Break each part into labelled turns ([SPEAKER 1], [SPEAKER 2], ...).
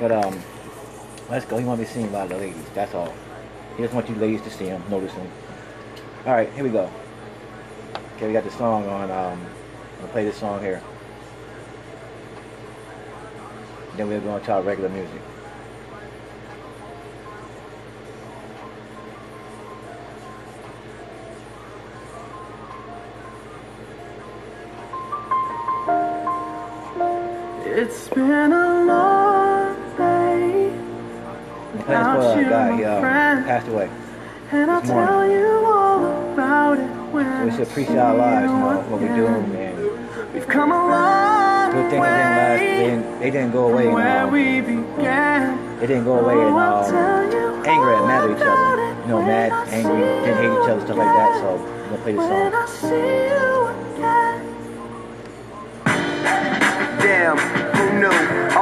[SPEAKER 1] But um, let's go. He want to be seen by the ladies. That's all. He just want you ladies to see him, notice him. All right, here we go. Okay, we got the song on. Um, I'll play this song here. Then we're going to our regular music.
[SPEAKER 2] It's been a
[SPEAKER 1] I'm playing this for a guy. He uh, passed away.
[SPEAKER 2] and I'll
[SPEAKER 1] morning.
[SPEAKER 2] tell you all about it when
[SPEAKER 1] So we should appreciate our lives, you
[SPEAKER 2] you
[SPEAKER 1] know, what we do,
[SPEAKER 2] again.
[SPEAKER 1] and
[SPEAKER 2] We've come a long
[SPEAKER 1] good things didn't last. They didn't, they didn't go away.
[SPEAKER 2] from where
[SPEAKER 1] And,
[SPEAKER 2] we began.
[SPEAKER 1] they didn't go away and
[SPEAKER 2] Oh, I'll
[SPEAKER 1] um, angry and mad at each other. You know, mad,
[SPEAKER 2] I
[SPEAKER 1] angry, didn't hate each other, stuff like that. So I'm gonna play this song.
[SPEAKER 2] I see you again.
[SPEAKER 3] Damn, who knew?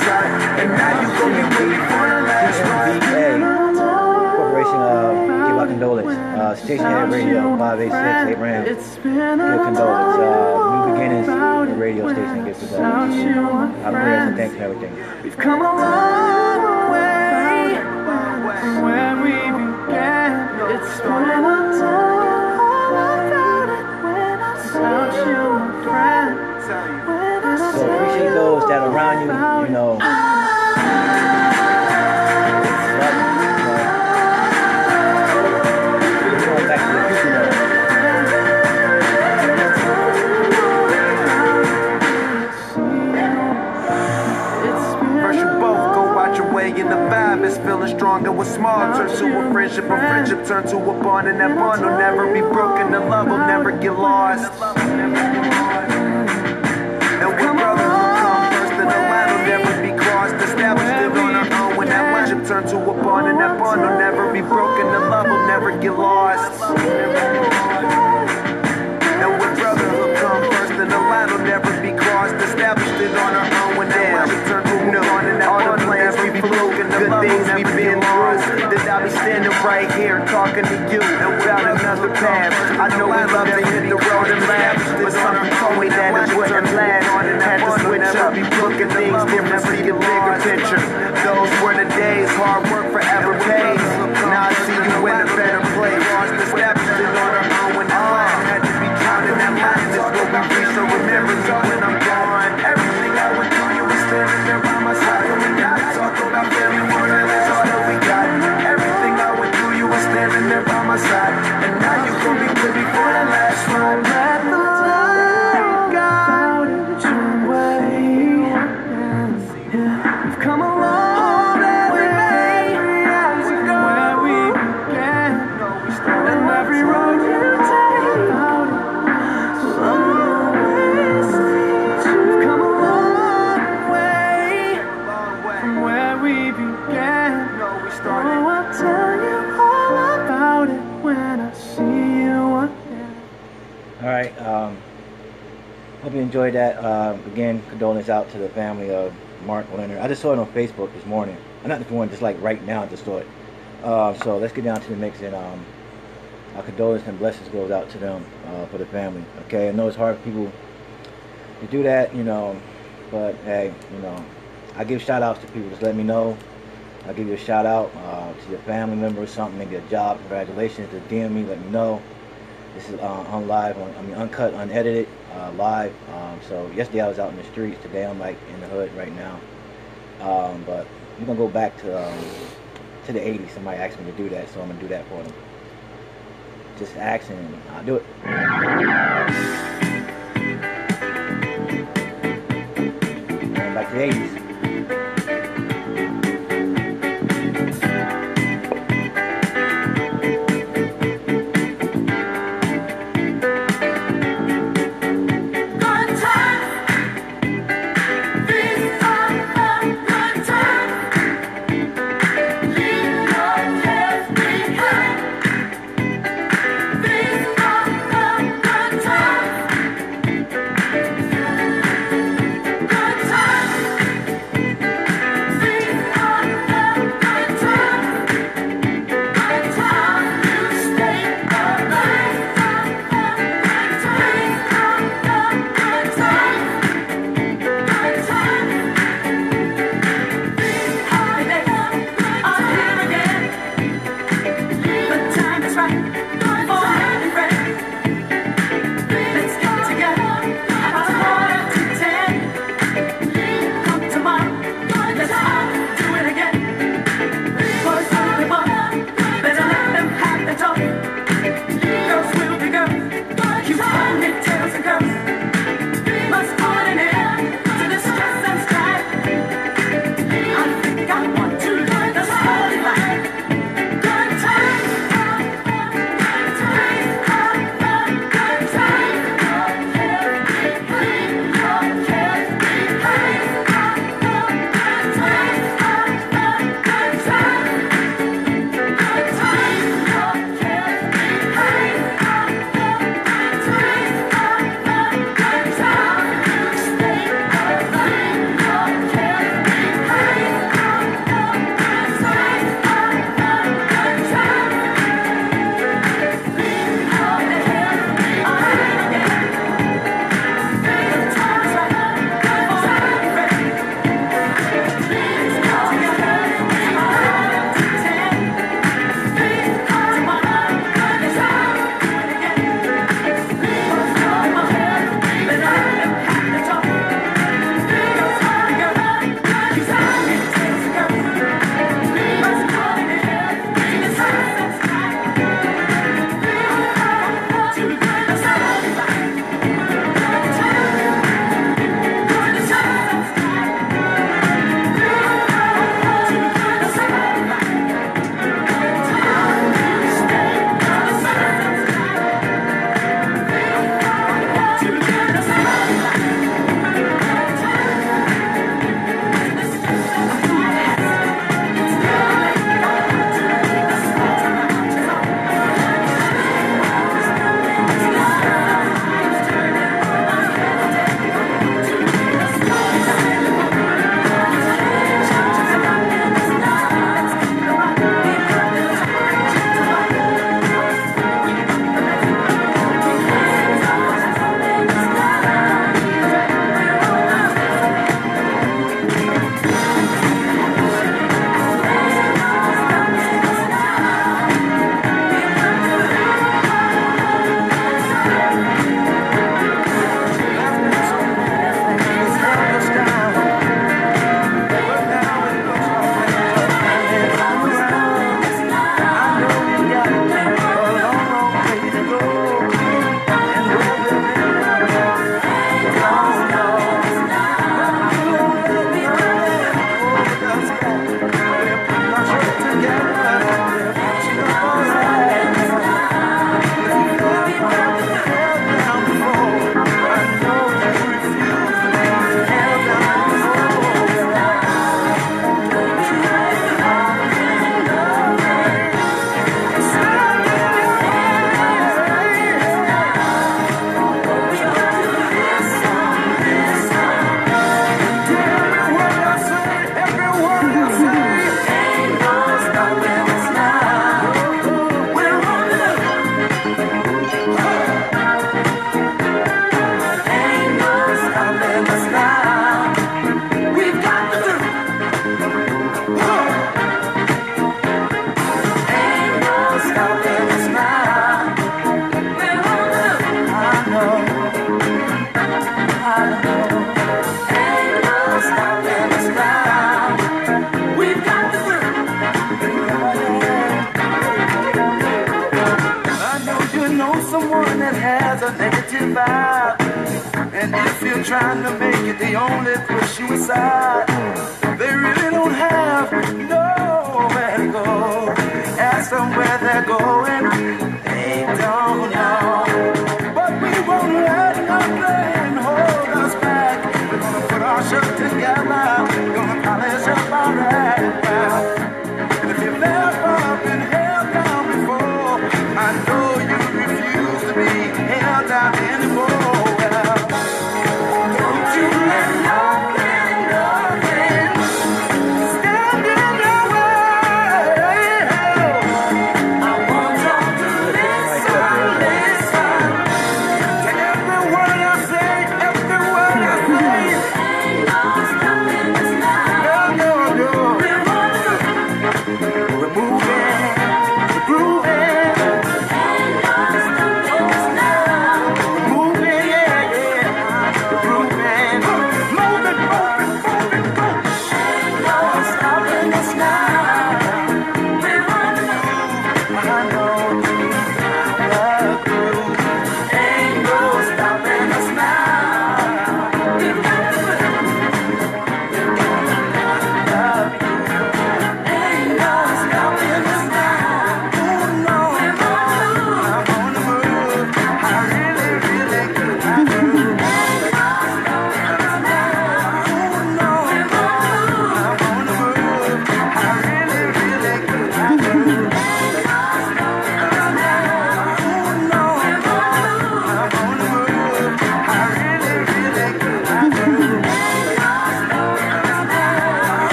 [SPEAKER 3] by and now you gon' be waiting for the last ride.
[SPEAKER 1] Corporation uh, give our condolence. Uh, Station Head Radio 586 Abraham.
[SPEAKER 2] Been
[SPEAKER 1] Give
[SPEAKER 2] a
[SPEAKER 1] condolence. Uh, new beginnings. The radio station gives condolence.
[SPEAKER 2] a
[SPEAKER 1] Our prayers and thanks for everything.
[SPEAKER 2] We've come a long way from where we began. It's when I tell you all about it when I you a friend.
[SPEAKER 1] So appreciate those that are around you. You know.
[SPEAKER 3] And the vibe is feeling stronger with small turn to a friendship, a friendship turn to a bond and that bond will never be broken, the love will never get lost.
[SPEAKER 1] Enjoyed that. Uh, again, condolence out to the family of Mark Leonard. I just saw it on Facebook this morning. Uh, Not this morning, just like right now, I just saw it. Uh, so let's get down to the mix and um, our condolence and blessings goes out to them uh, for the family. Okay, I know it's hard for people to do that, you know, but hey, you know, I give shout outs to people. Just let me know. I'll give you a shout out uh, to your family member or something, maybe a job. Congratulations. Just DM me, let me know. This is uh, on live, on, I mean uncut, unedited, uh, live. Um, so yesterday I was out in the streets. Today I'm like in the hood right now. Um, but we're gonna go back to um, to the 80s. Somebody asked me to do that, so I'm gonna do that for them. Just asking, I'll do it. Back to the 80s.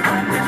[SPEAKER 2] ready.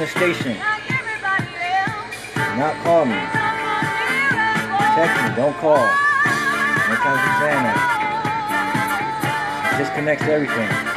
[SPEAKER 2] the
[SPEAKER 4] station. Not call me. Text me, don't call. No comes. Disconnects everything.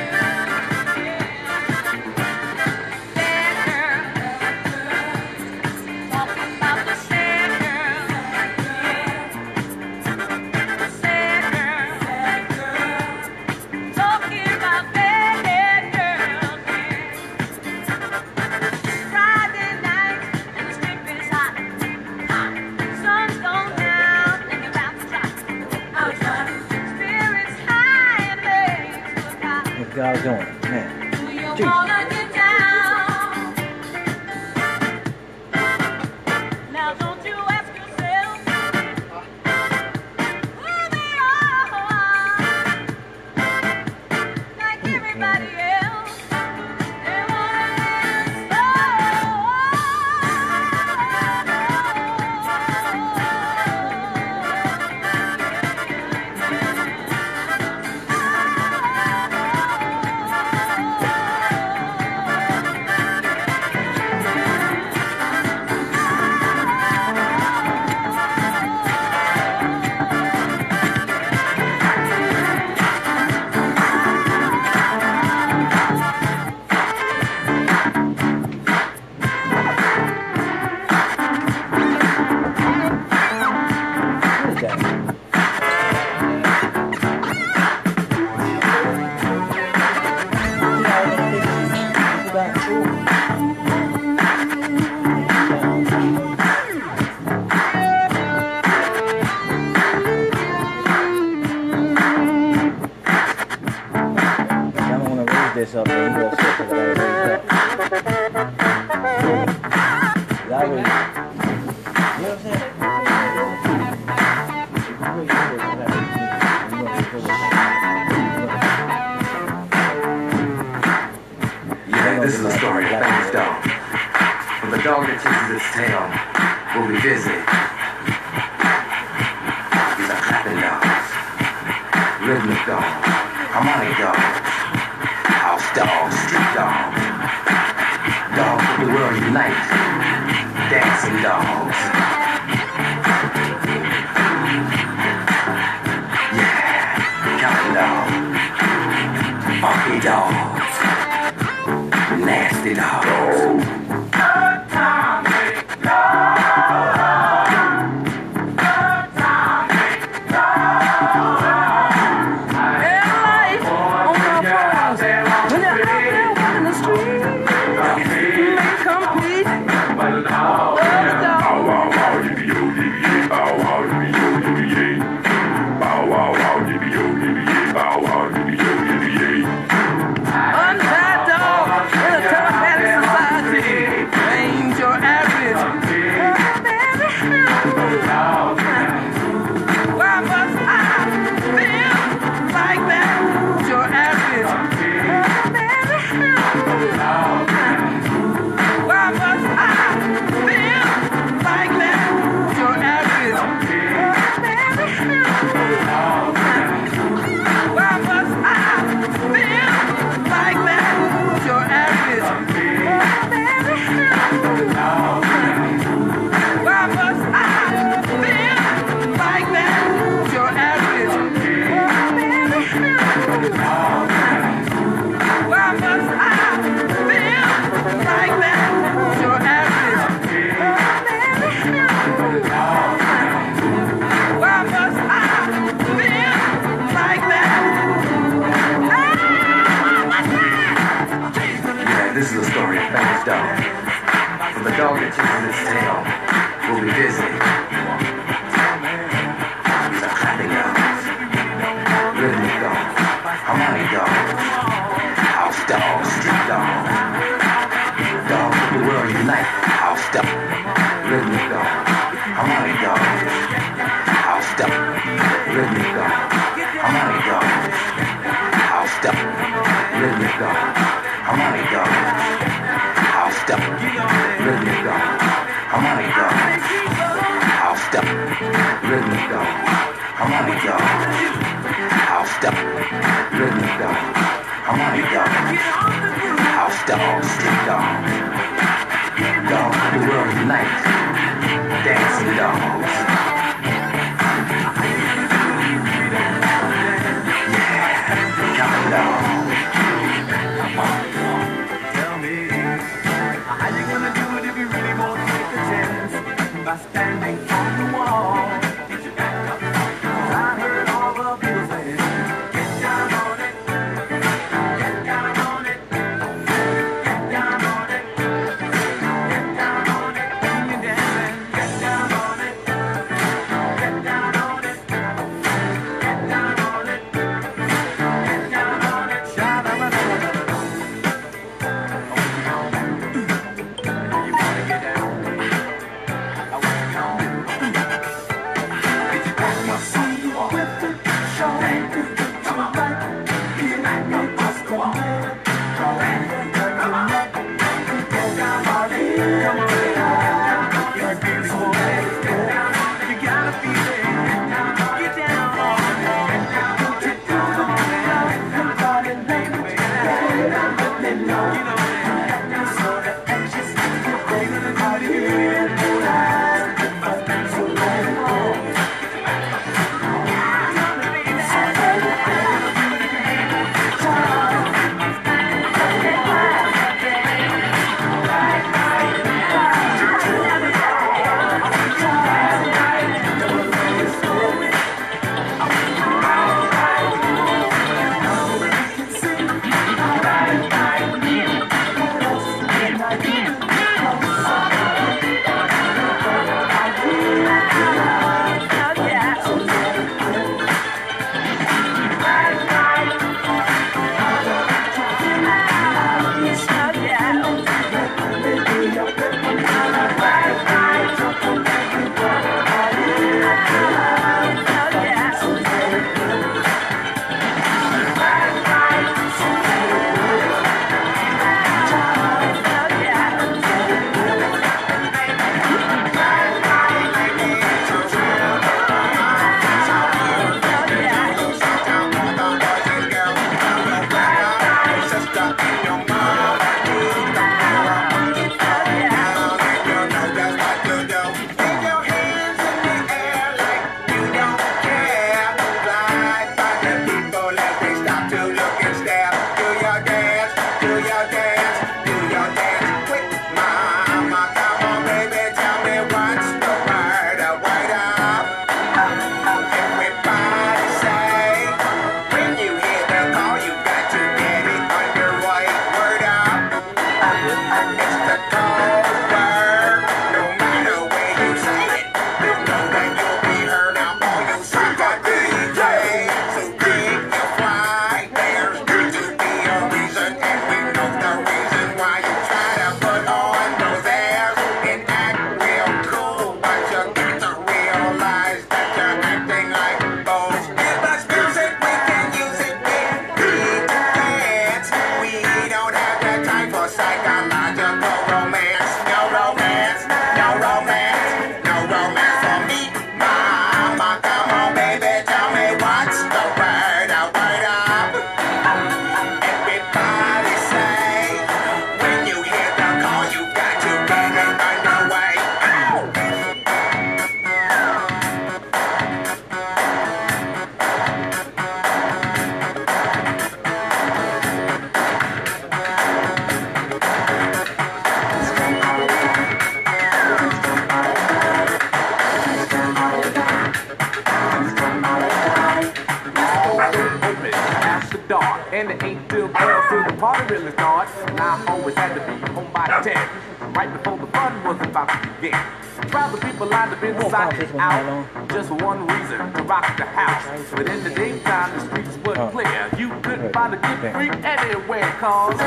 [SPEAKER 1] decided
[SPEAKER 5] out. Just one reason to rock the house. But in the daytime, the streets were
[SPEAKER 1] oh.
[SPEAKER 5] clear. You
[SPEAKER 1] could
[SPEAKER 5] find a good freak anywhere, cause.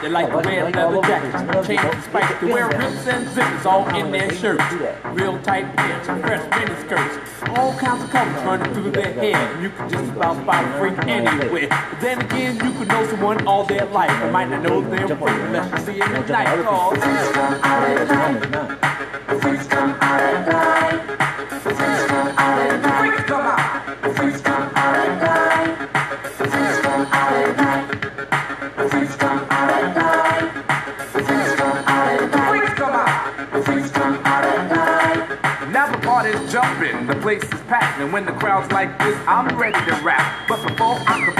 [SPEAKER 5] They like to wear leather jackets, chains and spikes. They wear rips and zippers all in their shirts. Real tight pants, fresh mini skirts. All kinds of colors running through their hair. And you can just about find a freak anywhere. But then again, you could know someone all their life. You might not know them freak unless you see them at night. Cause when the crowd's like this, I'm ready to rap. But before I can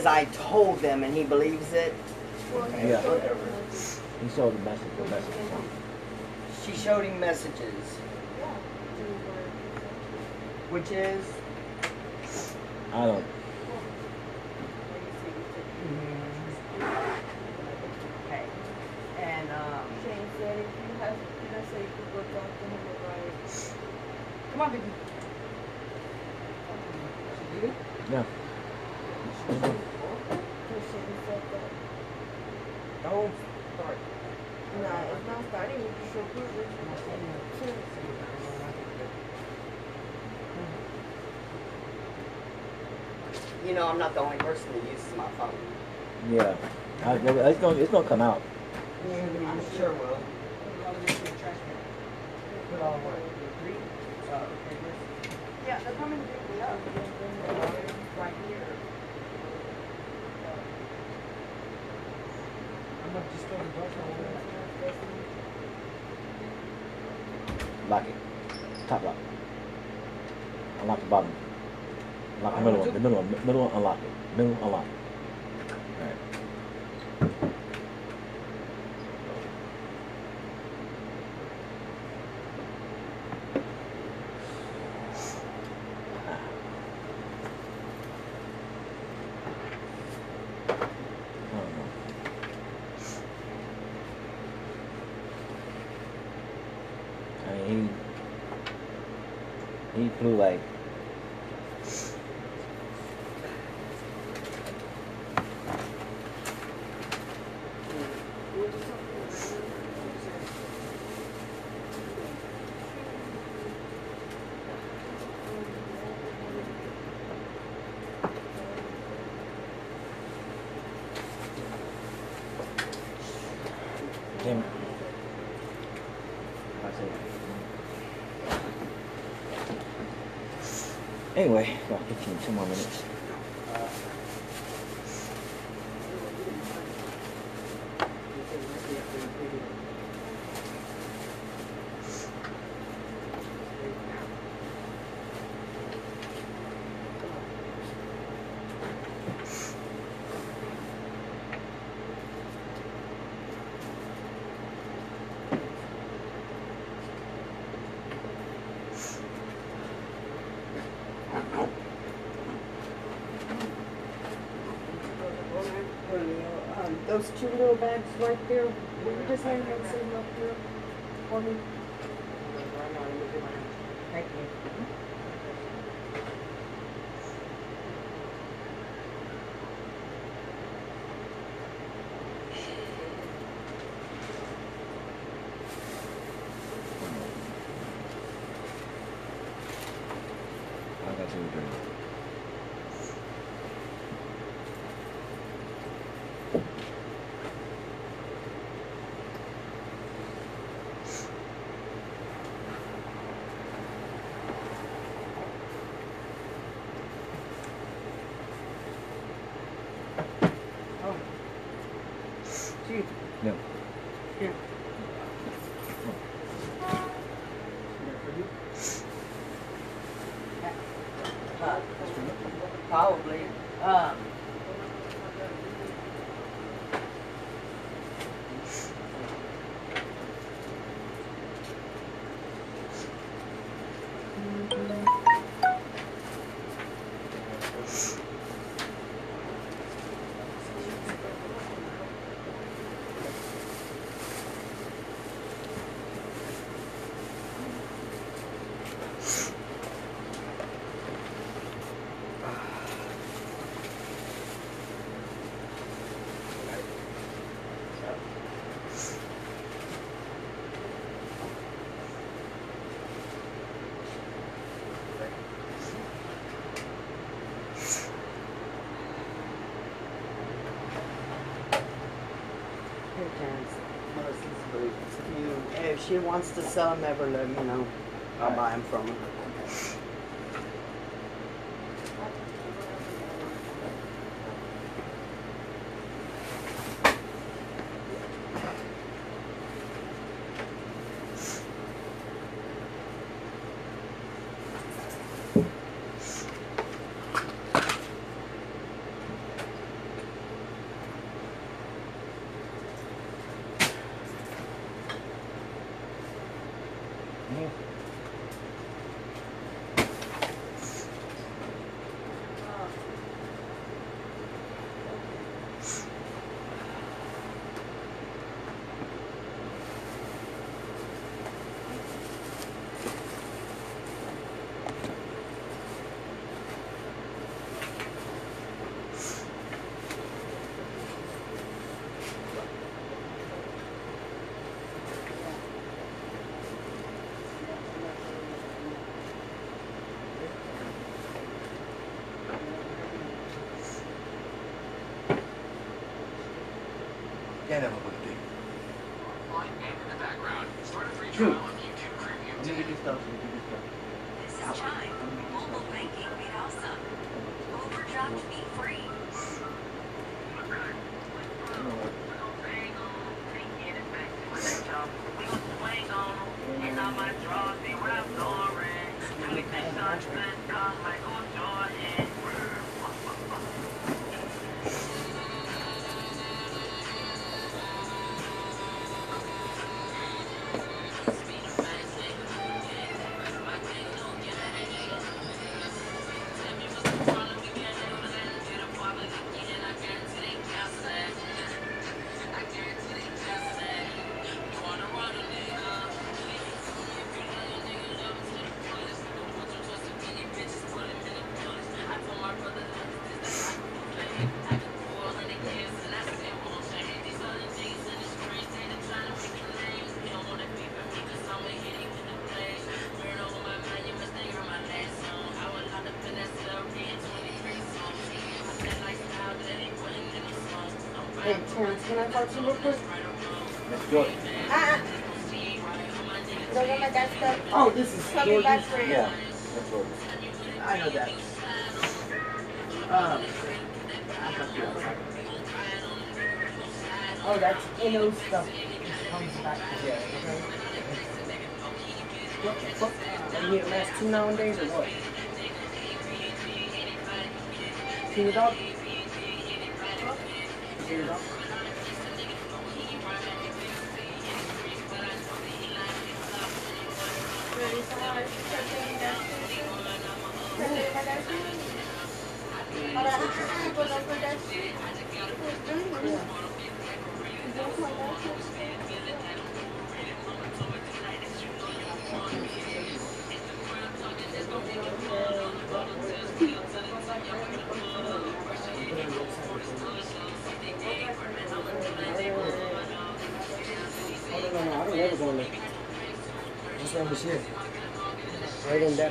[SPEAKER 6] as
[SPEAKER 7] I
[SPEAKER 8] told
[SPEAKER 9] them, and he believes it.
[SPEAKER 8] Yeah. He saw the message. The message.
[SPEAKER 9] She showed him messages. Which is?
[SPEAKER 8] I don't
[SPEAKER 9] I'm not the only person that uses my phone.
[SPEAKER 8] Yeah, I, it's gonna it's gonna come out.
[SPEAKER 1] Yeah,
[SPEAKER 9] I'm
[SPEAKER 8] sure will. Blue Light. Anyway, got 15, two more minutes.
[SPEAKER 1] those two little bags right there, will you just hang that same up here for me?
[SPEAKER 8] She wants to sell them ever, let me know. I'll buy them from her. Hey, can I talk to you real quick?
[SPEAKER 1] Let's do it.
[SPEAKER 10] The one that got stuck.
[SPEAKER 8] oh, this is
[SPEAKER 10] back
[SPEAKER 8] George's.
[SPEAKER 1] Yeah. That's.
[SPEAKER 8] I know that. Um, oh, that's NO stuff. It comes back together, okay? What the fuck? You getting last two nowadays or what? See your dog?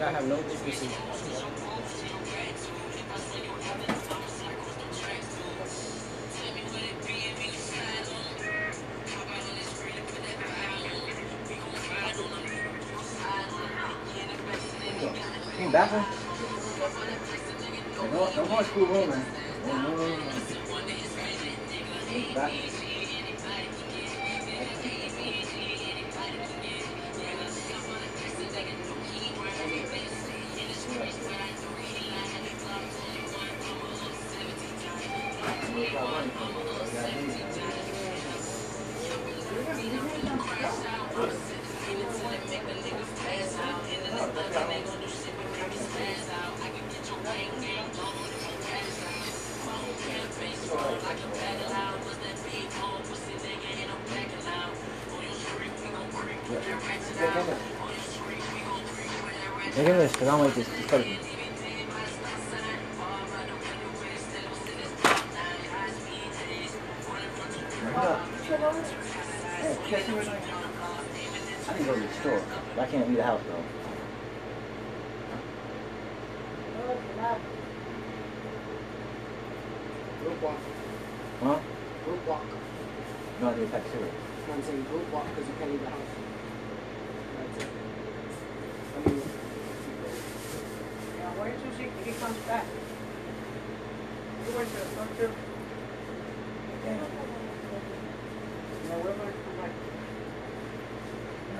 [SPEAKER 8] I have no
[SPEAKER 1] Look at this,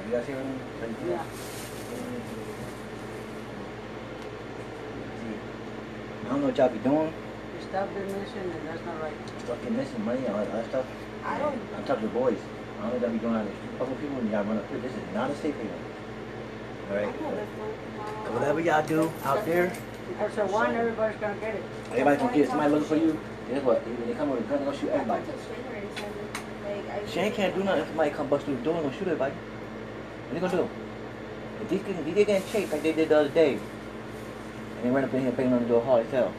[SPEAKER 1] Now,
[SPEAKER 9] you
[SPEAKER 1] guys hear?
[SPEAKER 8] Yeah.
[SPEAKER 1] I don't know what y'all be doing.
[SPEAKER 8] You stop the mission and that's not right.
[SPEAKER 1] Stuff get missing money and all that other stuff.
[SPEAKER 8] I don't-
[SPEAKER 1] I'm talking to boys. I don't know what y'all be doing out there. Couple people and y'all run up here. This is not a safe haven. Alright? So whatever y'all do out there,
[SPEAKER 8] That's a one, everybody's gonna get it.
[SPEAKER 1] everybody gonna get somebody looking for you. Guess what? When they come with a gun, they're gonna shoot everybody. Shane can't do nothing if somebody come bust through the door and gonna shoot everybody. What are you gonna do? If these kids, if they getting chased like they did the other day, and they run up in here banging on the door hard as hell,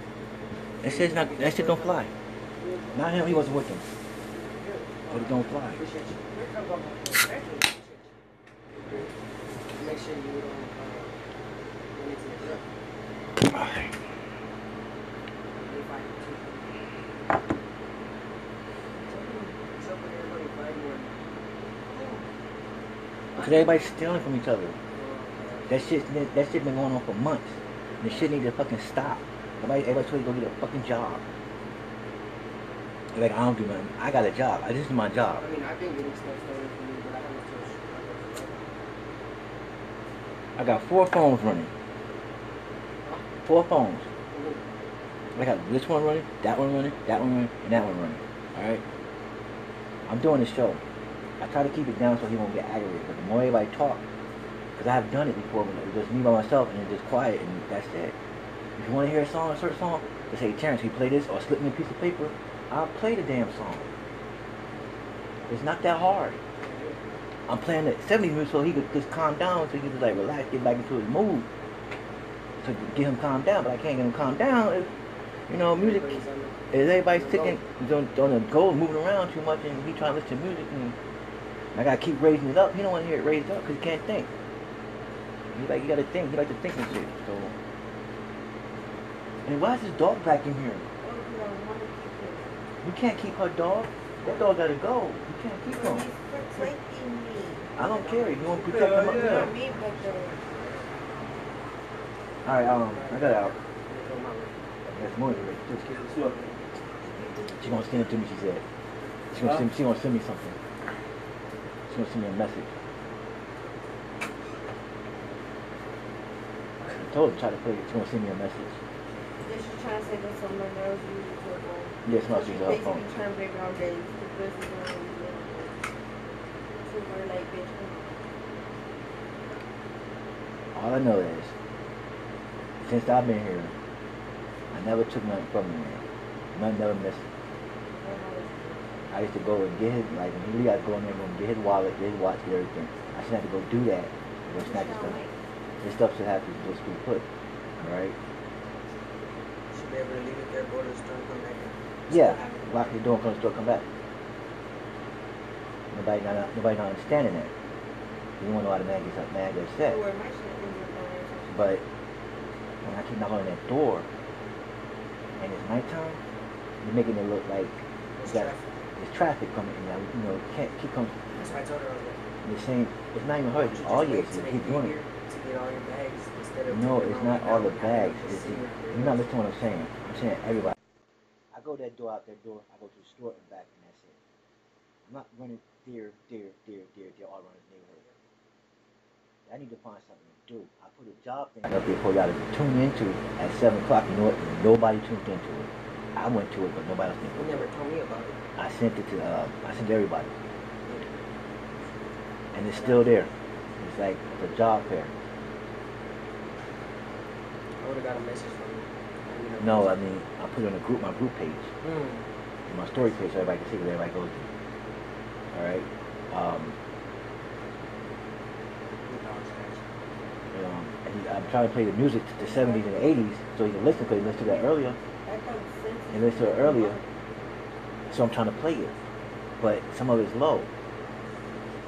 [SPEAKER 1] that shit's not, that shit don't fly. Not him, he wasn't with them. But it don't fly.
[SPEAKER 9] Make sure you don't uh, run into the truck. They find you too. What's up with everybody fighting one?
[SPEAKER 1] Because everybody's stealing from each other. That shit, that shit been going on for months. And the shit need to fucking stop. Everybody, everybody told you to go get a fucking job. Like, I don't do nothing. I got a job. I this is my job.
[SPEAKER 9] I mean, I've been getting stuff stolen from me, but I haven't touched.
[SPEAKER 1] I got four phones running. Four phones. I got this one running, that one running, that one running, and that one running. Alright? I'm doing this show. I try to keep it down so he won't get aggravated. But the more everybody talk, because I've done it before, when it was just me by myself and it's just quiet and that's it. If you want to hear a song, a certain song, just say, Terrence, can you play this? Or slip me a piece of paper. I'll play the damn song. It's not that hard. I'm playing the 70s music so he could just calm down, so he could just like relax, get back into his mood. To get him calm down, but I can't get him calm down if, you know, music is everybody sticking on, on the go, moving around too much, and he trying to listen to music, and I gotta keep raising it up. He don't want to hear it raised up because he can't think. He like, you gotta think. He like to think and shit. So, and why is this dog back in here? You can't keep her dog. That dog gotta go. You can't keep him.
[SPEAKER 10] He's protecting me.
[SPEAKER 1] I don't care. You want to protect him up
[SPEAKER 10] Not
[SPEAKER 1] there.
[SPEAKER 10] me, but the
[SPEAKER 1] All right, um, I got out. That's more than She gonna send it to me. She said. She gonna send. She gonna send me something. She gonna send me a message. I told her try to play it. She gonna send me a message.
[SPEAKER 10] Yeah, she's trying to say that someone else uses phone.
[SPEAKER 1] Yes, no, she's
[SPEAKER 10] She
[SPEAKER 1] her phone.
[SPEAKER 10] basically trying to figure out that it's the person who to her like bitch.
[SPEAKER 1] All I know is, since I've been here, I never took nothing from him. Man. Nothing never missed. I used to go and get his, like, when he leave, I'd go in there and get his wallet, get his watch, get everything. I shouldn't have to go do that. Go snatch his stuff. This stuff should have to just be put. Alright?
[SPEAKER 9] Should be able to leave it there, go to the store, come back. in.
[SPEAKER 1] Yeah. Lock the door and close the door, come back. Nobody not, nobody not understanding that. You don't wanna know why the man gets up, mad, gets upset.
[SPEAKER 10] Where my shit is
[SPEAKER 1] But when I keep knocking on that door and it's nighttime, you're making it look like
[SPEAKER 9] There's
[SPEAKER 1] you got,
[SPEAKER 9] traffic.
[SPEAKER 1] There's traffic coming in. Now, you know, can't keep coming.
[SPEAKER 9] That's why I told her I was like,
[SPEAKER 1] The same. It's not even her.
[SPEAKER 9] why
[SPEAKER 1] It's
[SPEAKER 9] don't
[SPEAKER 1] all
[SPEAKER 9] you
[SPEAKER 1] you.
[SPEAKER 9] just
[SPEAKER 1] You keep doing it.
[SPEAKER 9] to get all your bags instead of
[SPEAKER 1] No, it's not all the bags. It's the, you're not listening to what I'm saying. I'm saying everybody. I go that door out that door. I go to the store and back, and that's it. I'm not running there, there, there, there, there, all around the neighborhood. I need to find something to do. I put a job thing up there for y'all to tune into at 7 o'clock. You know what? Nobody tuned into it. I went to it, but nobody else
[SPEAKER 9] You
[SPEAKER 1] did.
[SPEAKER 9] never told me about it.
[SPEAKER 1] I sent it to, uh, I sent it to everybody. And it's still there. It's like the job fair.
[SPEAKER 9] I would have got a message from you. I mean,
[SPEAKER 1] No, I mean, I put it on the group, my group page. In my story page so everybody can see where everybody goes to. Alright? Um, um, and I'm trying to play the music to the 70s and the 80s so you can listen because you listened to that earlier. You listened said earlier. So I'm trying to play it. But some of it's low.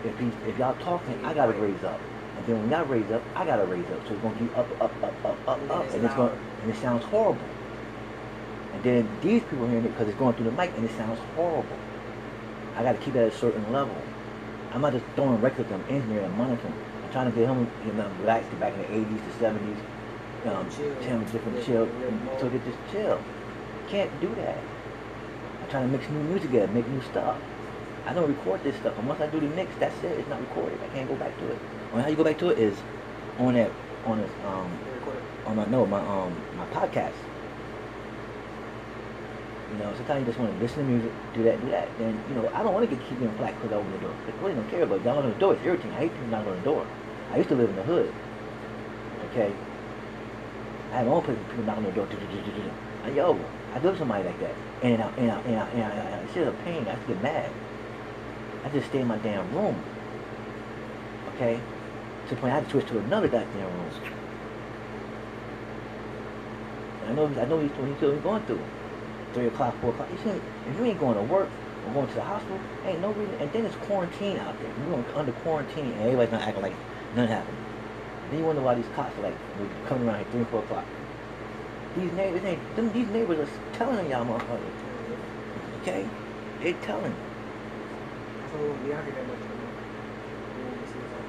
[SPEAKER 1] If he, if y'all talking, I gotta raise up. And then when y'all raise up, I gotta raise up. So it's gonna keep up, up, up, up, up,
[SPEAKER 9] And
[SPEAKER 1] up.
[SPEAKER 9] it's
[SPEAKER 1] And it's going
[SPEAKER 9] loud.
[SPEAKER 1] and it sounds horrible. And then these people hearing it because it's going through the mic and it sounds horrible. I got to keep it at a certain level. I'm not just throwing records I'm in here and monitoring. I'm trying to get him, you know, relaxed back in the 80s, the 70s. Um,
[SPEAKER 9] Chill.
[SPEAKER 1] him different chill. So they just chill. I can't do that. I'm trying to mix new music together, make new stuff. I don't record this stuff, and once I do the mix, that's it. It's not recorded. I can't go back to it. How you go back to it is on that on this um on my no my um my podcast. You know, sometimes you just want to listen to music, do that, do that. Then you know, I don't want to get keep getting flack because I open the door. They really don't care about knocking on the door. It's irritating. I hate people knocking on the door. I used to live in the hood. Okay. I my own people knocking on the door. do-do-do-do-do. Yo, I live with somebody like that. And in and in and in and in and a pain. I get mad. I just stay in my damn room. Okay? To the point I had to switch to another goddamn room. I know, I know he's, he's still going through. Three o'clock, four o'clock. You see, if you ain't going to work or going to the hospital, ain't no reason. And then it's quarantine out there. You're going under quarantine, and everybody's not acting like nothing happened. Then you wonder why these cops are like coming around here three, four o'clock. These neighbors ain't. Them, these neighbors are telling on y'all motherfuckers. Okay, they telling.
[SPEAKER 9] So we won't be out here that much anymore. We won't be seeing that.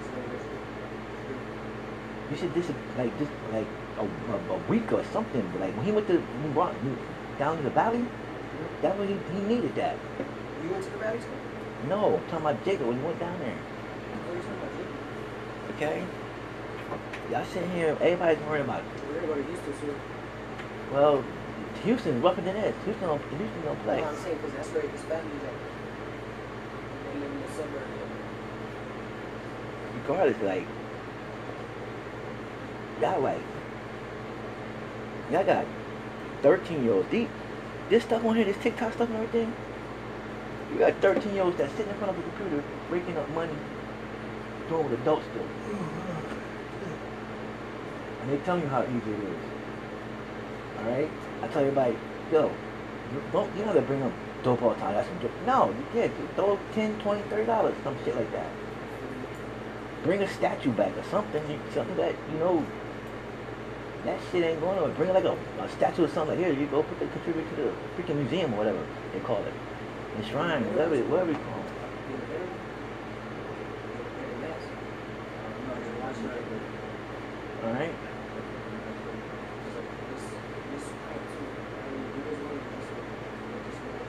[SPEAKER 9] It's not this. Uh,
[SPEAKER 1] you should this like just like a, a, a week or something. Like when he went to when he brought down to the valley, mm-hmm. that was he, he needed that.
[SPEAKER 9] You went to the valley school?
[SPEAKER 1] No, I'm talking about Jacob when he went down there.
[SPEAKER 9] Oh, what are you talking about? Jacob?
[SPEAKER 1] Okay, y'all sitting here, everybody's worrying about.
[SPEAKER 9] We're gonna go to Houston soon.
[SPEAKER 1] Well, Houston's rougher than this. Houston don't Houston don't play.
[SPEAKER 9] No, I'm saying because that's where his family's at. They live in the suburb.
[SPEAKER 1] Regardless, like y'all like y'all got 13 year olds deep. This stuff on here, this TikTok stuff and everything. You got 13 year olds that sitting in front of a computer, breaking up money, doing what adults do. They tell you how easy it is. Alright? I tell you everybody, yo, you don't you know they bring up dope all the time, that's some dope. No, you can't. You throw 10, 20, 30 dollars, some shit like that. Bring a statue back or something, something that, you know, that shit ain't going on. Bring like a, a statue or something. Like, Here, you go put the contribute to the freaking museum or whatever they call it. The shrine, whatever, whatever you call it.
[SPEAKER 9] You know, they're- they're the best. I'm not gonna watch it right now.
[SPEAKER 1] Alright?
[SPEAKER 9] So this, this, uh, too, I mean, you guys want to do this, uh, this one,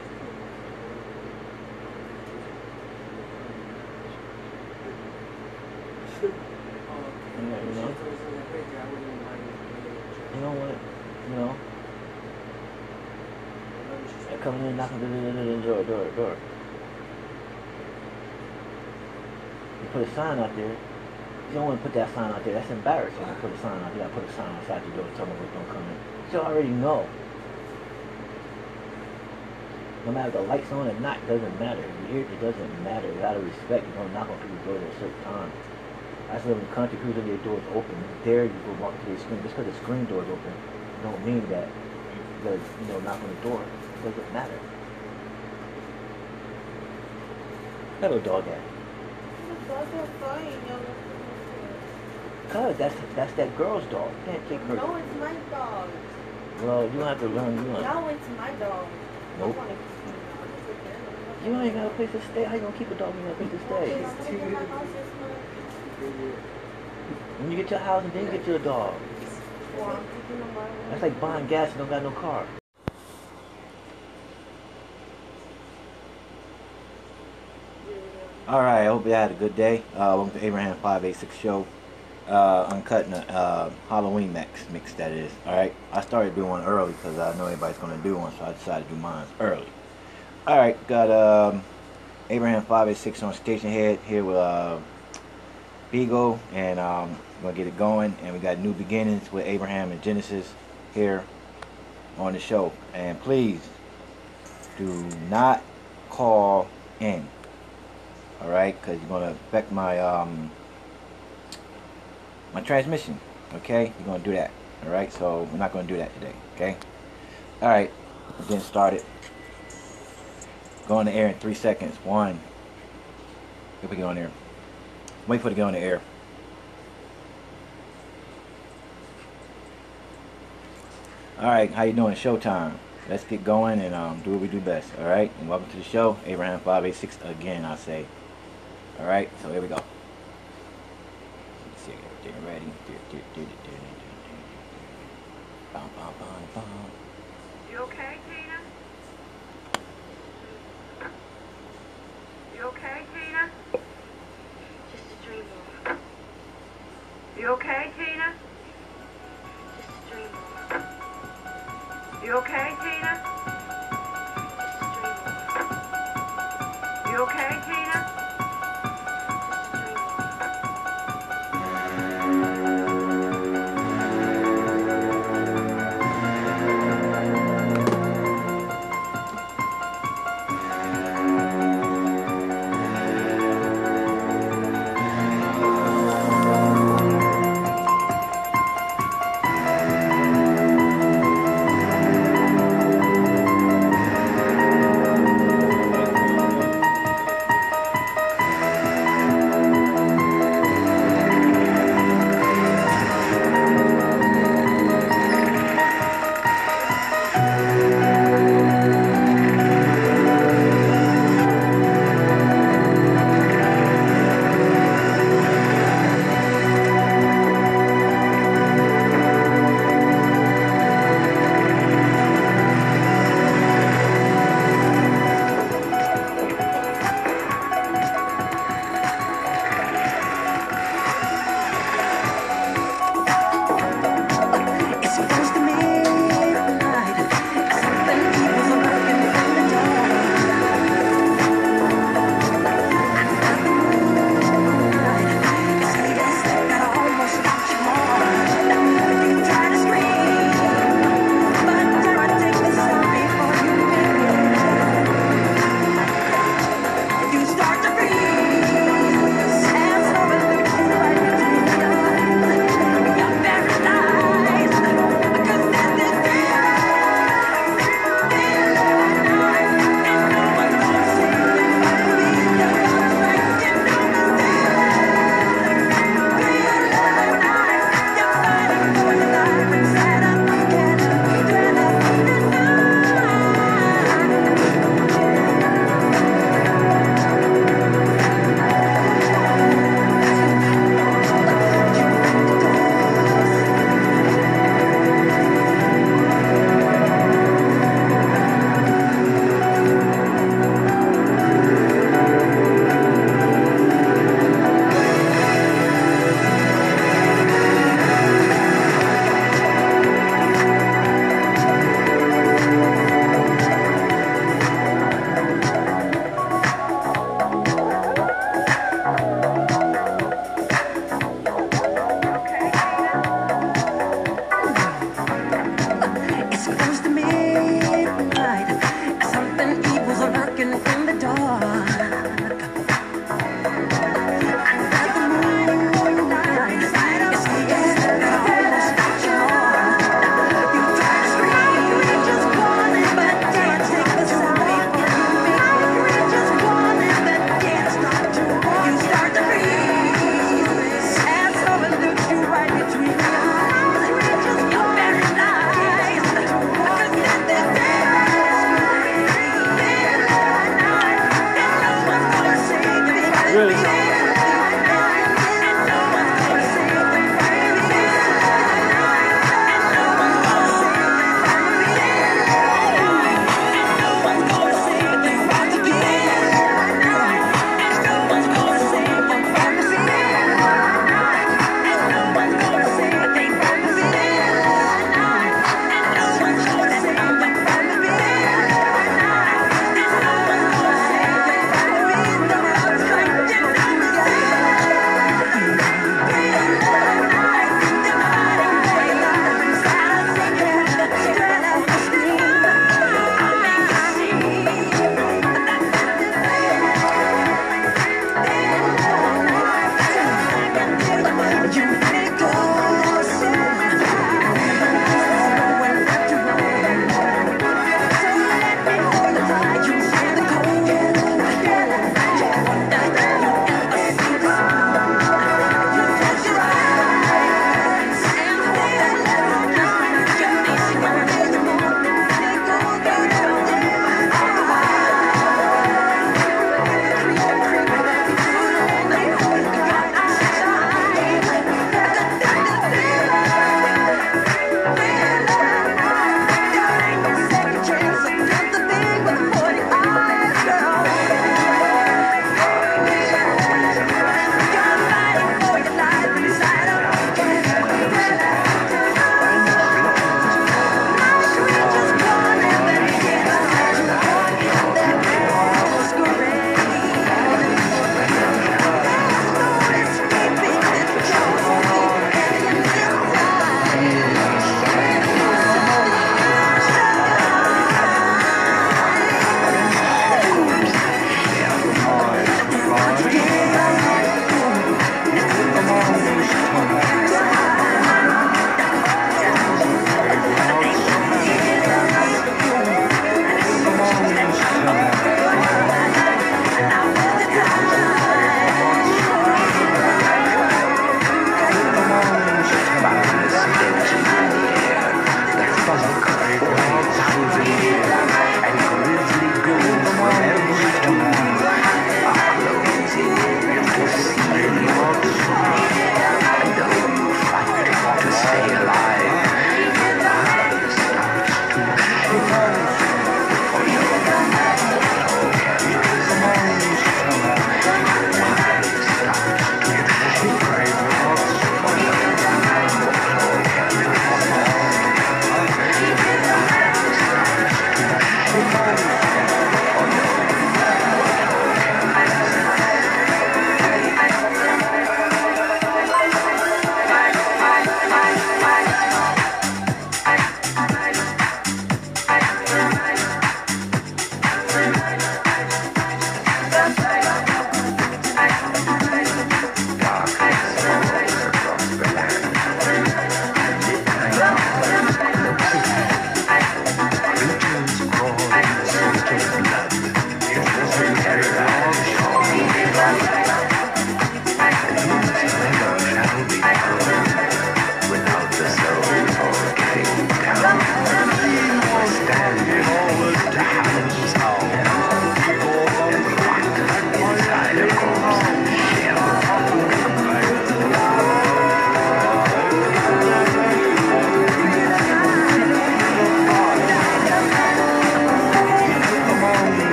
[SPEAKER 9] um,
[SPEAKER 1] Yeah, you know?
[SPEAKER 9] shit, so it's in that picture, I wouldn't even mind it.
[SPEAKER 1] You know what? You know? In, knocking the door, door, door. You put a sign out there. You don't want to put that sign out there. That's embarrassing. You put a sign out there. Gotta put a sign outside your door telling them don't come in. You already know. No matter if the lights on or not, doesn't matter. If you're here, it doesn't matter. You gotta respect. You don't knock on people's doors at a certain time. I live in the country, people their doors open. There you go walk through their screen. Just because the screen door's open, don't mean that you know, knock on the door. It doesn't matter. Hello, dog at? Cause that's that's that girl's dog. You can't take her.
[SPEAKER 10] No, it's my dog.
[SPEAKER 1] Well, you have to learn. You,
[SPEAKER 10] No, it's my dog.
[SPEAKER 1] Nope.
[SPEAKER 10] I wanna keep my dog.
[SPEAKER 1] you ain't got a place to stay. How you gonna keep a dog in a place to stay?
[SPEAKER 10] I'm gonna get my house this month,
[SPEAKER 1] When you get your house and then you get your dog. That's like buying gas and don't got no car. All right, I hope you had a good day. Uh, welcome to Abraham 586 Show. Uh, uncut uh, Halloween mix, mix that is. All right, I started doing one early because I know everybody's going to do one, so I decided to do mine early. All right, got um, Abraham 586 on Stationhead here with uh, Beagle, and um, we're to get it going. And we got New Beginnings with Abraham and Genesis here on the show. And please do not call in. All right, because you're gonna affect my um my transmission. Okay, you're gonna do that. All right, so we're not gonna do that today. Okay. All right, getting started. Go on the air in three seconds. One. If we get on air. Wait for it to get on the air. All right, how you doing? Showtime. let's get going and um, do what we do best. All right. And welcome to the show, Abraham five eight six again. I say. All right. So here we go. Let's see, everything ready. Bum, bum, bum, bum.
[SPEAKER 8] You okay, Tina? You okay, Tina?
[SPEAKER 11] Just a dream,
[SPEAKER 8] You okay, Tina? You okay, Tina?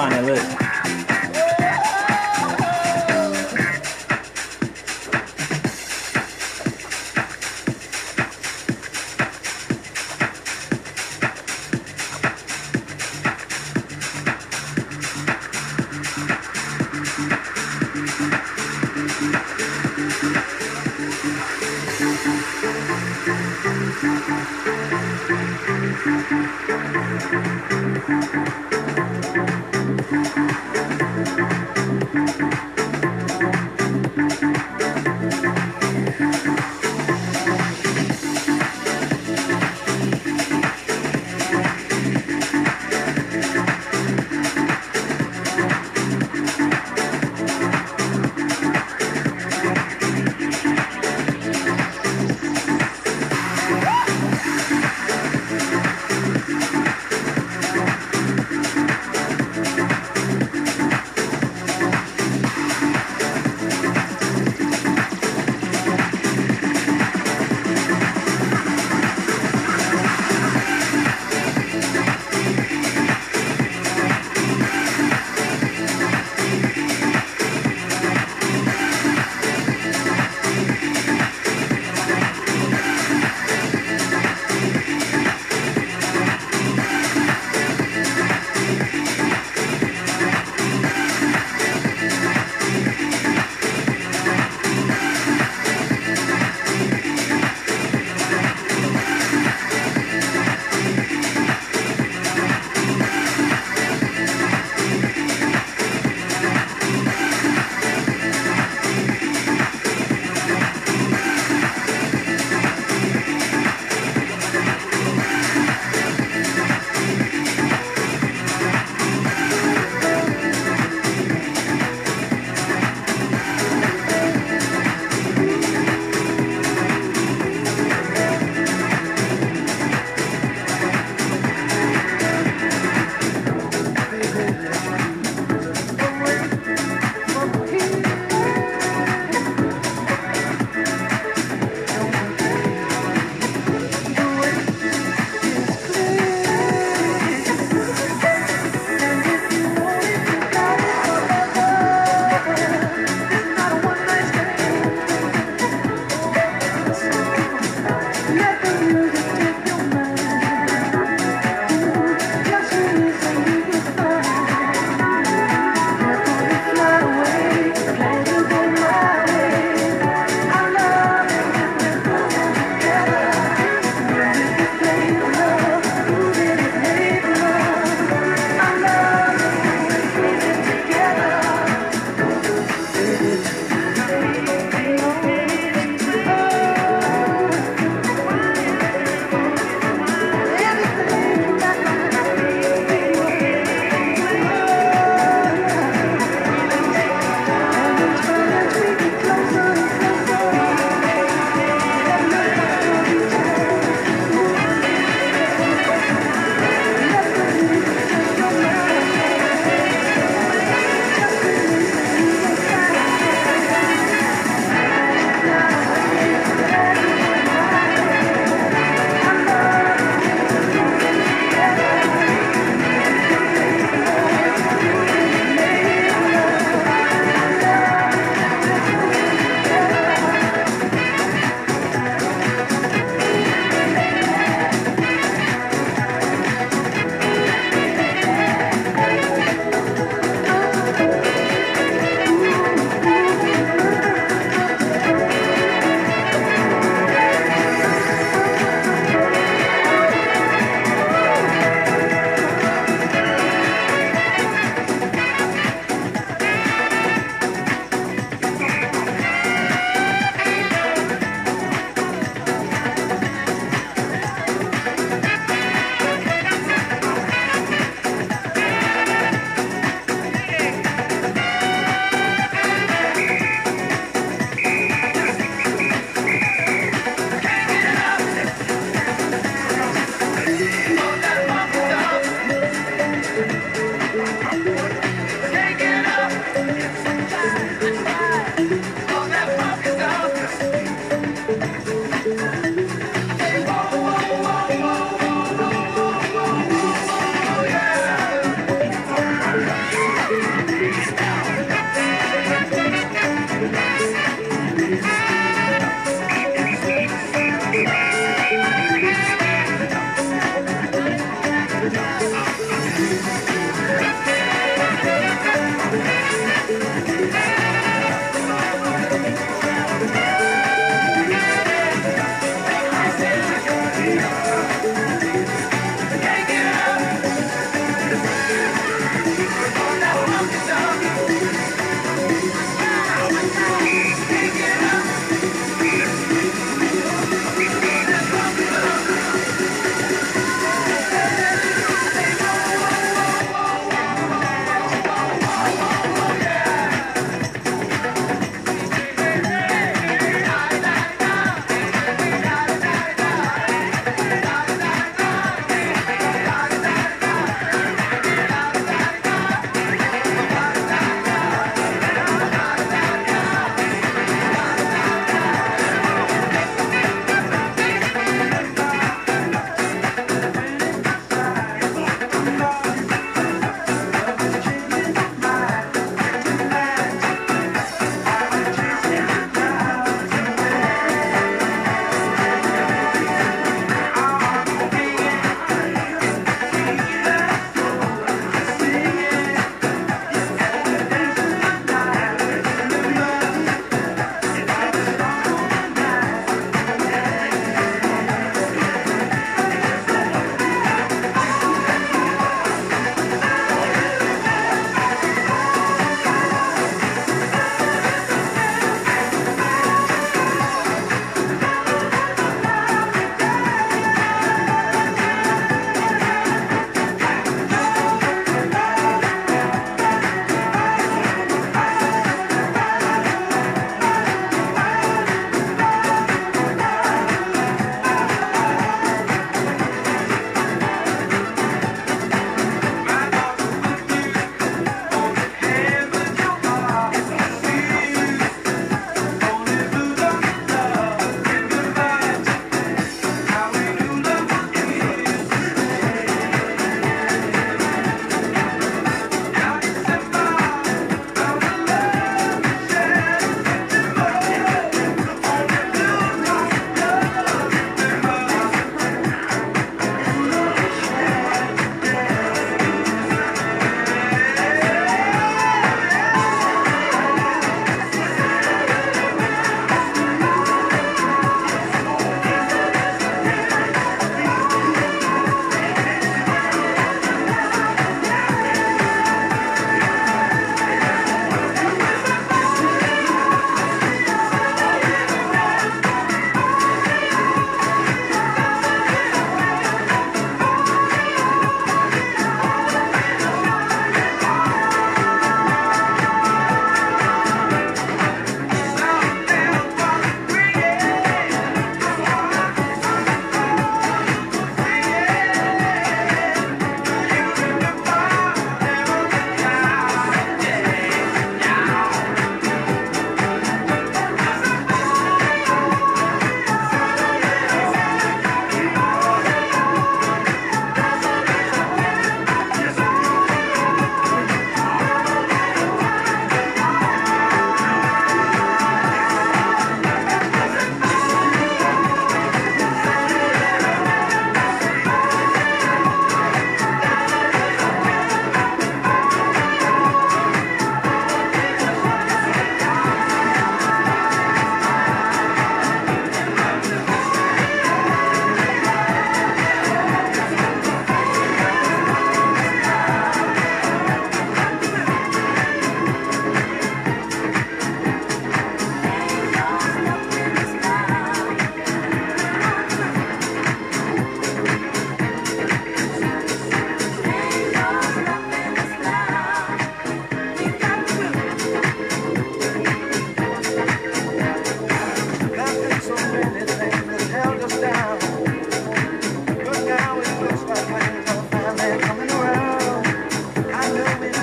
[SPEAKER 1] Couldn't find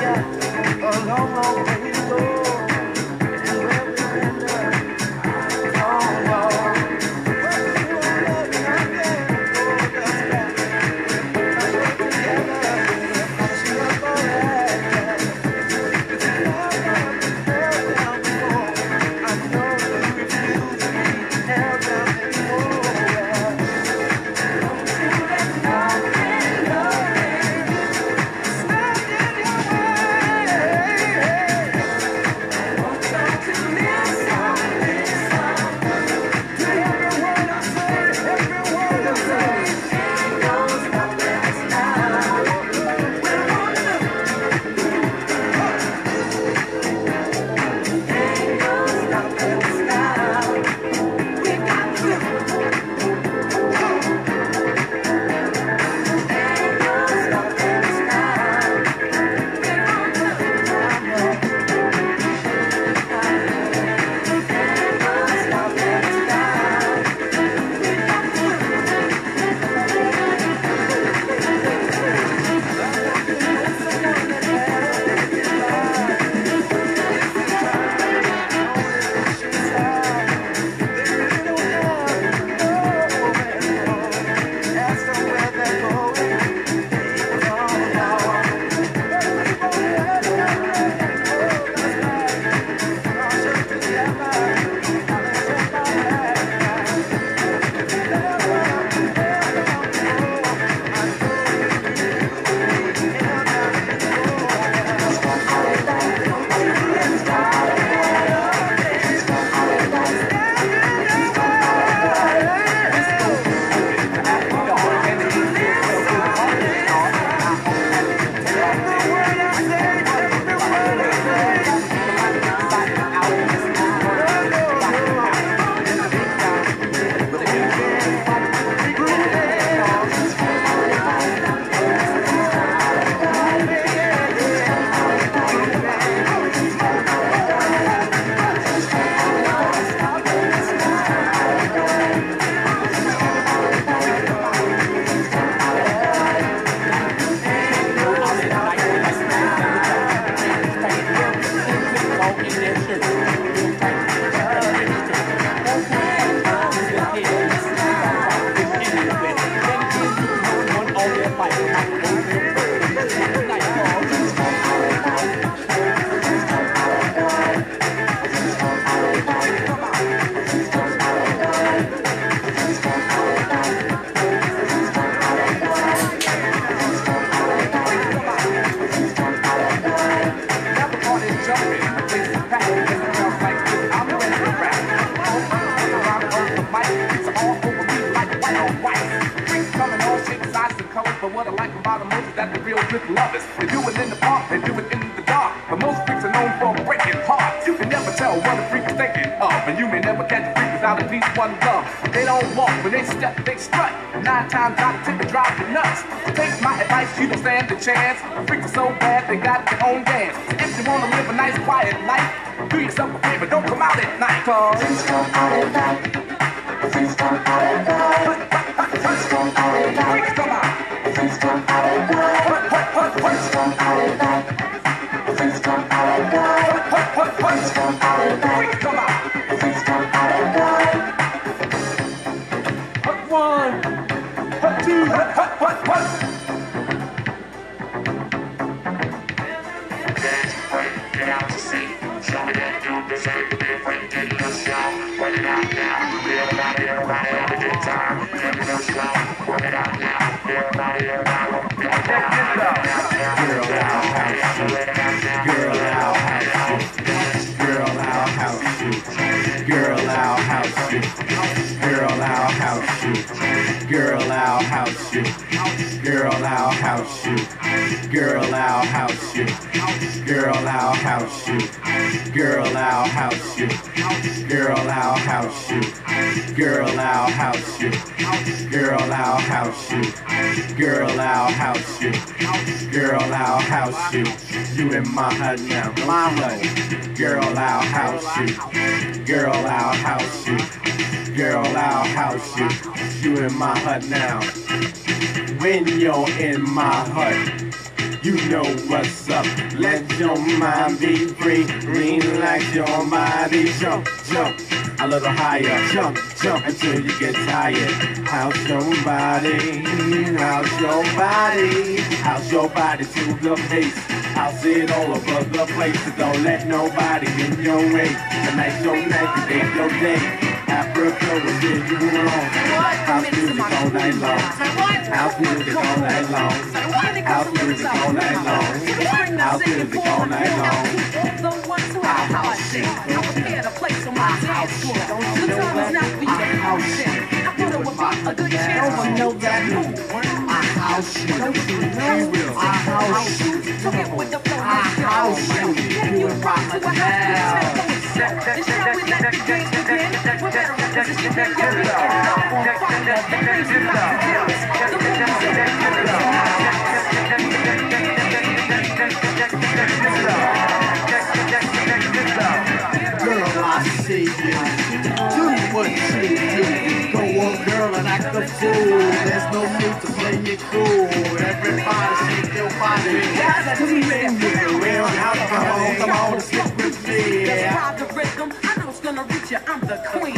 [SPEAKER 1] a
[SPEAKER 5] long, long way. Quick, house you. Girl, I'll house you. Girl, I'll house you. Girl, I'll house you. Girl, I'll house you. Girl, I'll house you. You in my hut now, my hut. Girl, I'll house you. Girl, I'll house you. Girl, I'll house you. You in my hut now. When you're in my hut.
[SPEAKER 7] You know what's up. Let your mind be free. Relax your body. Jump, jump a little higher. Jump, jump until you get tired. How's your body? How's your body? How's your body to the pace? I'll see it all over the place. So don't let nobody in your way. Tonight's your night, today's your day. Africa will give you wrong. House music all night long. House music all night long. House all night long. House all night long.
[SPEAKER 12] Shit. A my. The time is now for you have shit. I it would be a good chance for you to move.
[SPEAKER 7] I house you. I house you.
[SPEAKER 12] So get with the flow.
[SPEAKER 7] I house you.
[SPEAKER 12] Can you rock to a house music? And shall we let the games begin? We're better position than your weekend. On fire, the crazy life begins. The movies
[SPEAKER 7] Girl, I see you. Do what you do. Go on, girl, and act a fool. There's no need to play it cool. Everybody shake your body. That's me. With real now, come on,
[SPEAKER 12] I'm the queen.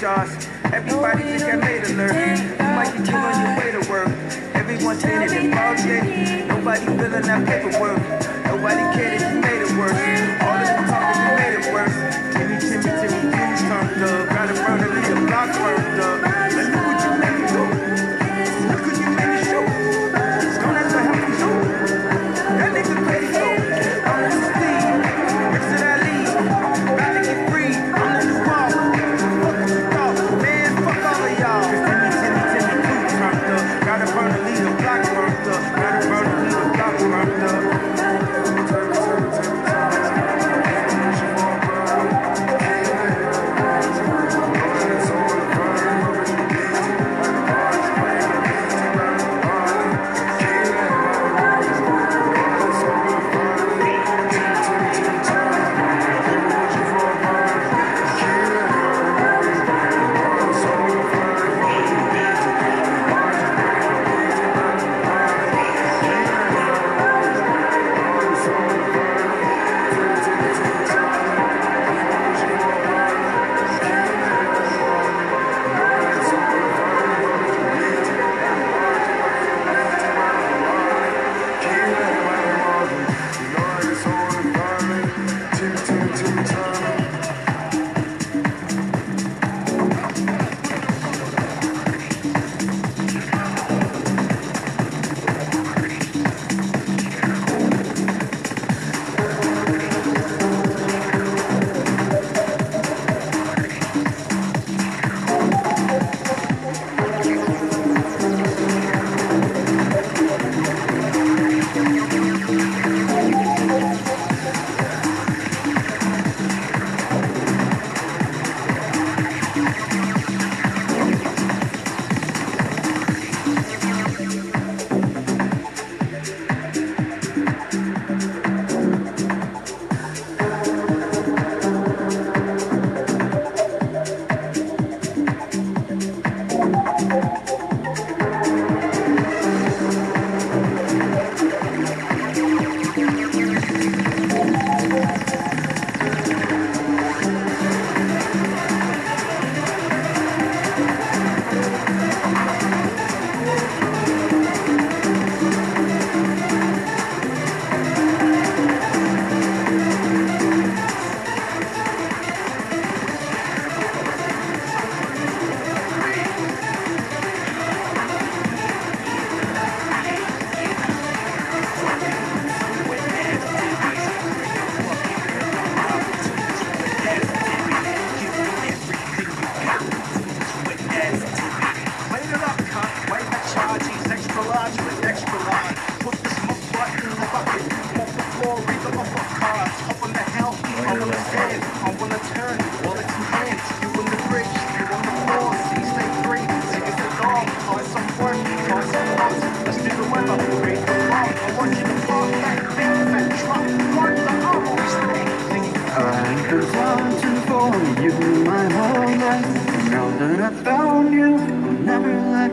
[SPEAKER 13] stars. Everybody
[SPEAKER 2] just got made alert. You might be doing your way to work. Everyone's in it and all day. Nobody filling out paperwork. Nobody cared if you made it
[SPEAKER 14] work.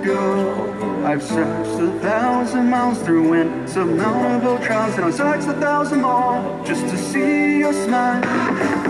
[SPEAKER 14] go. I've searched a thousand miles through insurmountable trials, and I've searched a thousand more just to see your smile.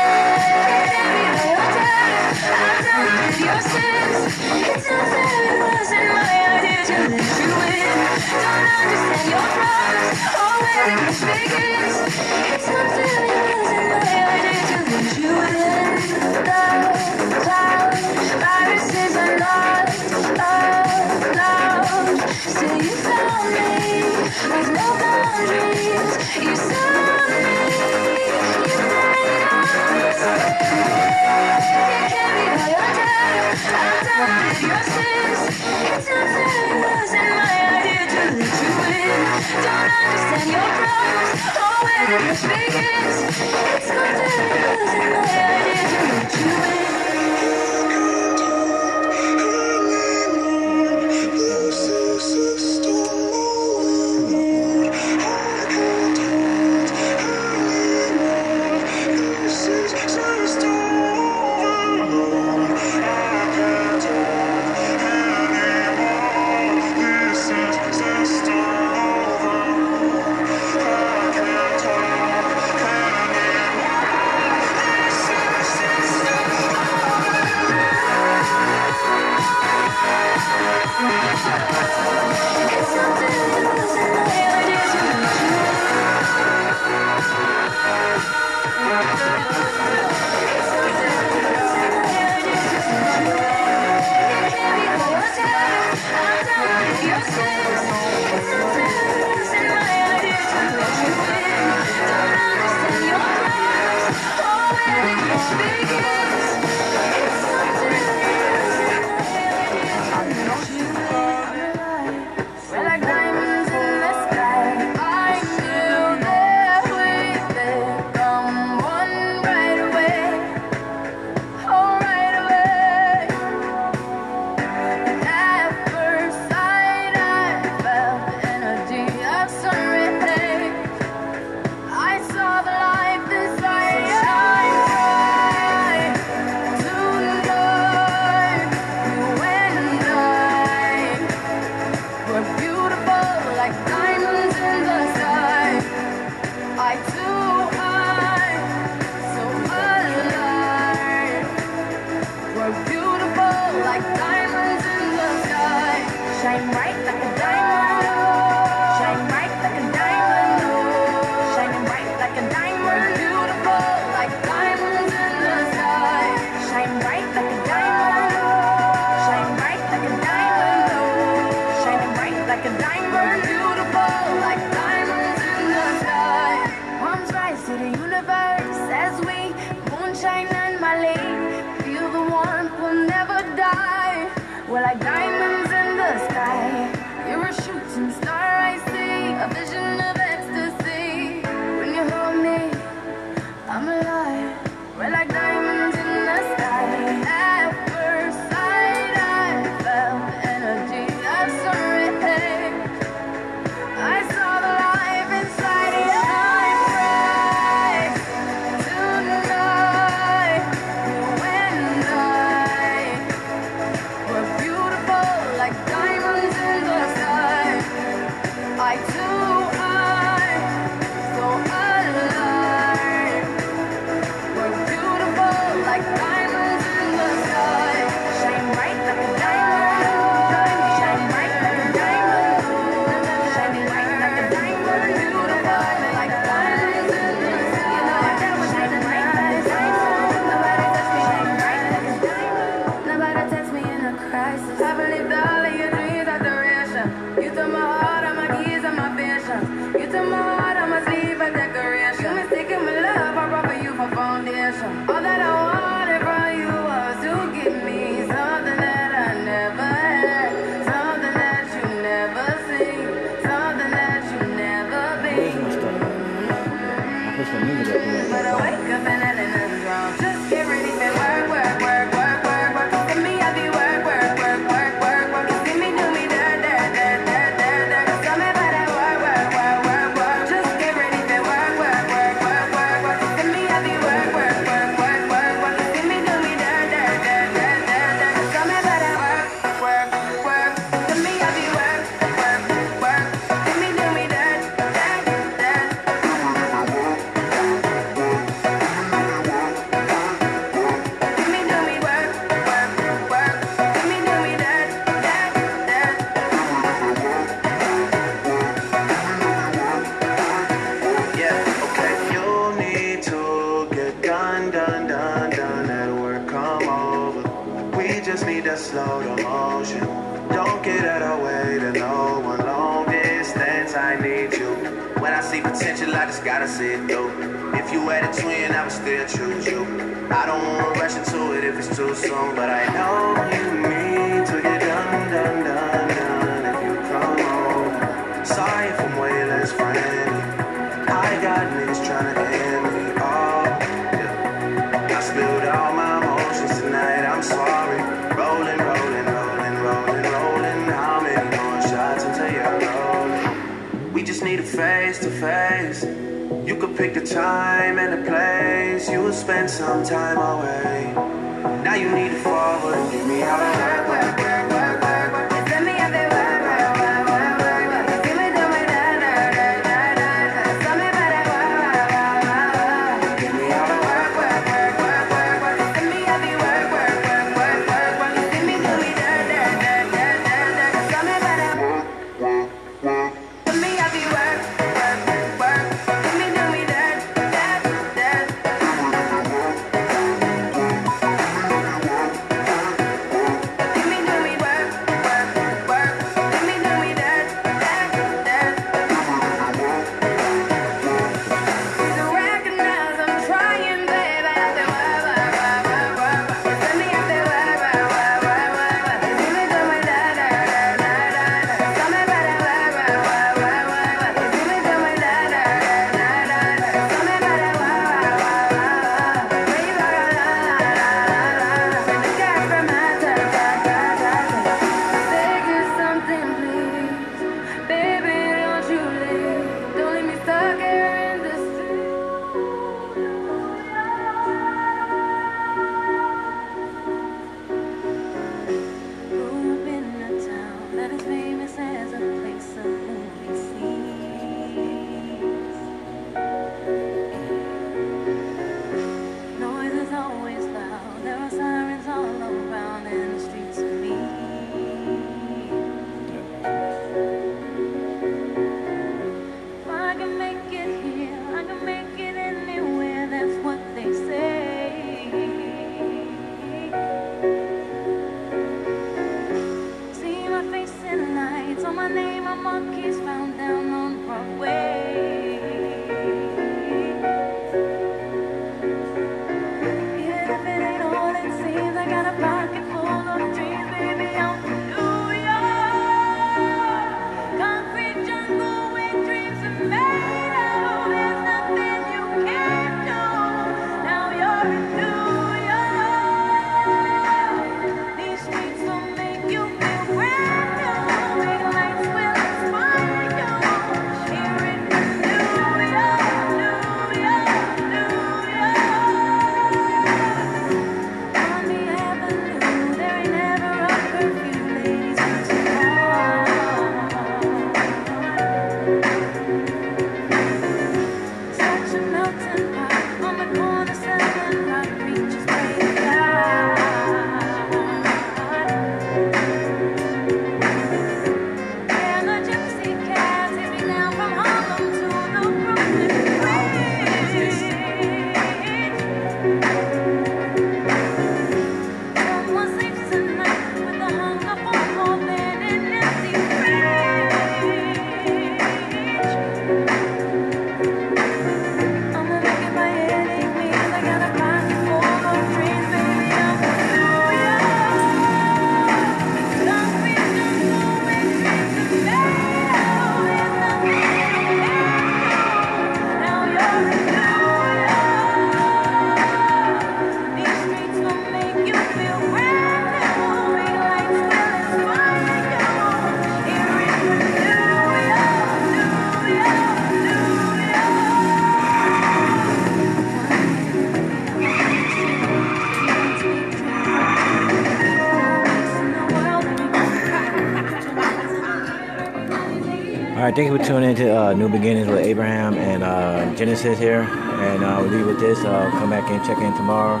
[SPEAKER 1] Thank you for tuning into uh, New Beginnings with Abraham and uh, Genesis here. And uh, we'll leave with this. Uh, come back and check in tomorrow.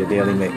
[SPEAKER 1] A daily mix.